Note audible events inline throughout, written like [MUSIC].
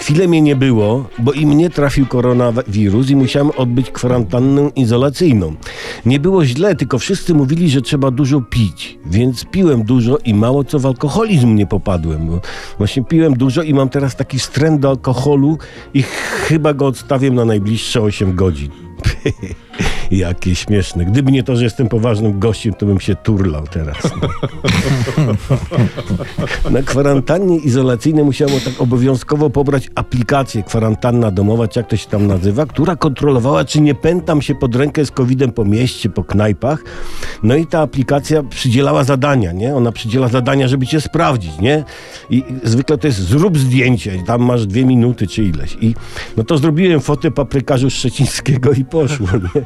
Chwilę mnie nie było, bo i mnie trafił koronawirus i musiałem odbyć kwarantannę izolacyjną. Nie było źle, tylko wszyscy mówili, że trzeba dużo pić, więc piłem dużo i mało co w alkoholizm nie popadłem. Właśnie piłem dużo i mam teraz taki wstręt do alkoholu i chyba go odstawię na najbliższe 8 godzin. [LAUGHS] Jakie śmieszne. Gdyby nie to, że jestem poważnym gościem, to bym się turlał teraz. No. [LAUGHS] Na kwarantannie izolacyjnej musiałem tak obowiązkowo pobrać aplikację kwarantanna domowa, czy jak to się tam nazywa, która kontrolowała, czy nie pętam się pod rękę z covidem po mieście, po knajpach. No i ta aplikacja przydzielała zadania, nie? Ona przydziela zadania, żeby cię sprawdzić, nie? I zwykle to jest zrób zdjęcie, tam masz dwie minuty czy ileś. I no to zrobiłem fotę paprykarzu szczecińskiego i poszło, nie?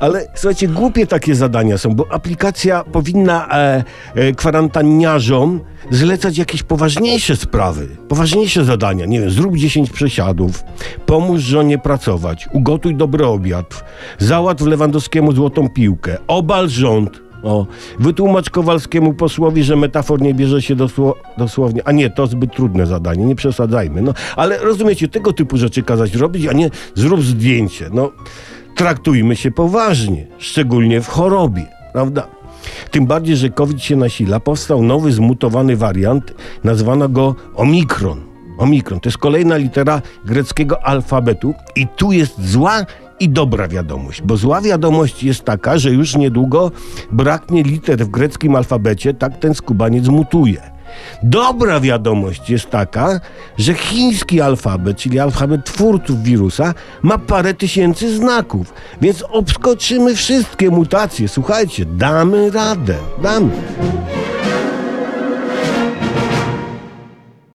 Ale słuchajcie, głupie takie zadania są, bo aplikacja powinna e, e, kwarantanniarzom zlecać jakieś poważniejsze sprawy, poważniejsze zadania. Nie wiem, zrób 10 przesiadów, pomóż żonie pracować, ugotuj dobry obiad, załatw Lewandowskiemu złotą piłkę, obal rząd. O, wytłumacz Kowalskiemu posłowi, że metafor nie bierze się dosło, dosłownie. A nie, to zbyt trudne zadanie, nie przesadzajmy. No, ale rozumiecie, tego typu rzeczy kazać robić, a nie zrób zdjęcie. No, traktujmy się poważnie, szczególnie w chorobie, prawda? Tym bardziej, że COVID się nasila, powstał nowy zmutowany wariant, nazwano go Omikron. Omikron to jest kolejna litera greckiego alfabetu i tu jest zła i dobra wiadomość, bo zła wiadomość jest taka, że już niedługo braknie liter w greckim alfabecie, tak ten skubaniec mutuje. Dobra wiadomość jest taka, że chiński alfabet, czyli alfabet twórców wirusa, ma parę tysięcy znaków, więc obskoczymy wszystkie mutacje. Słuchajcie, damy radę, damy.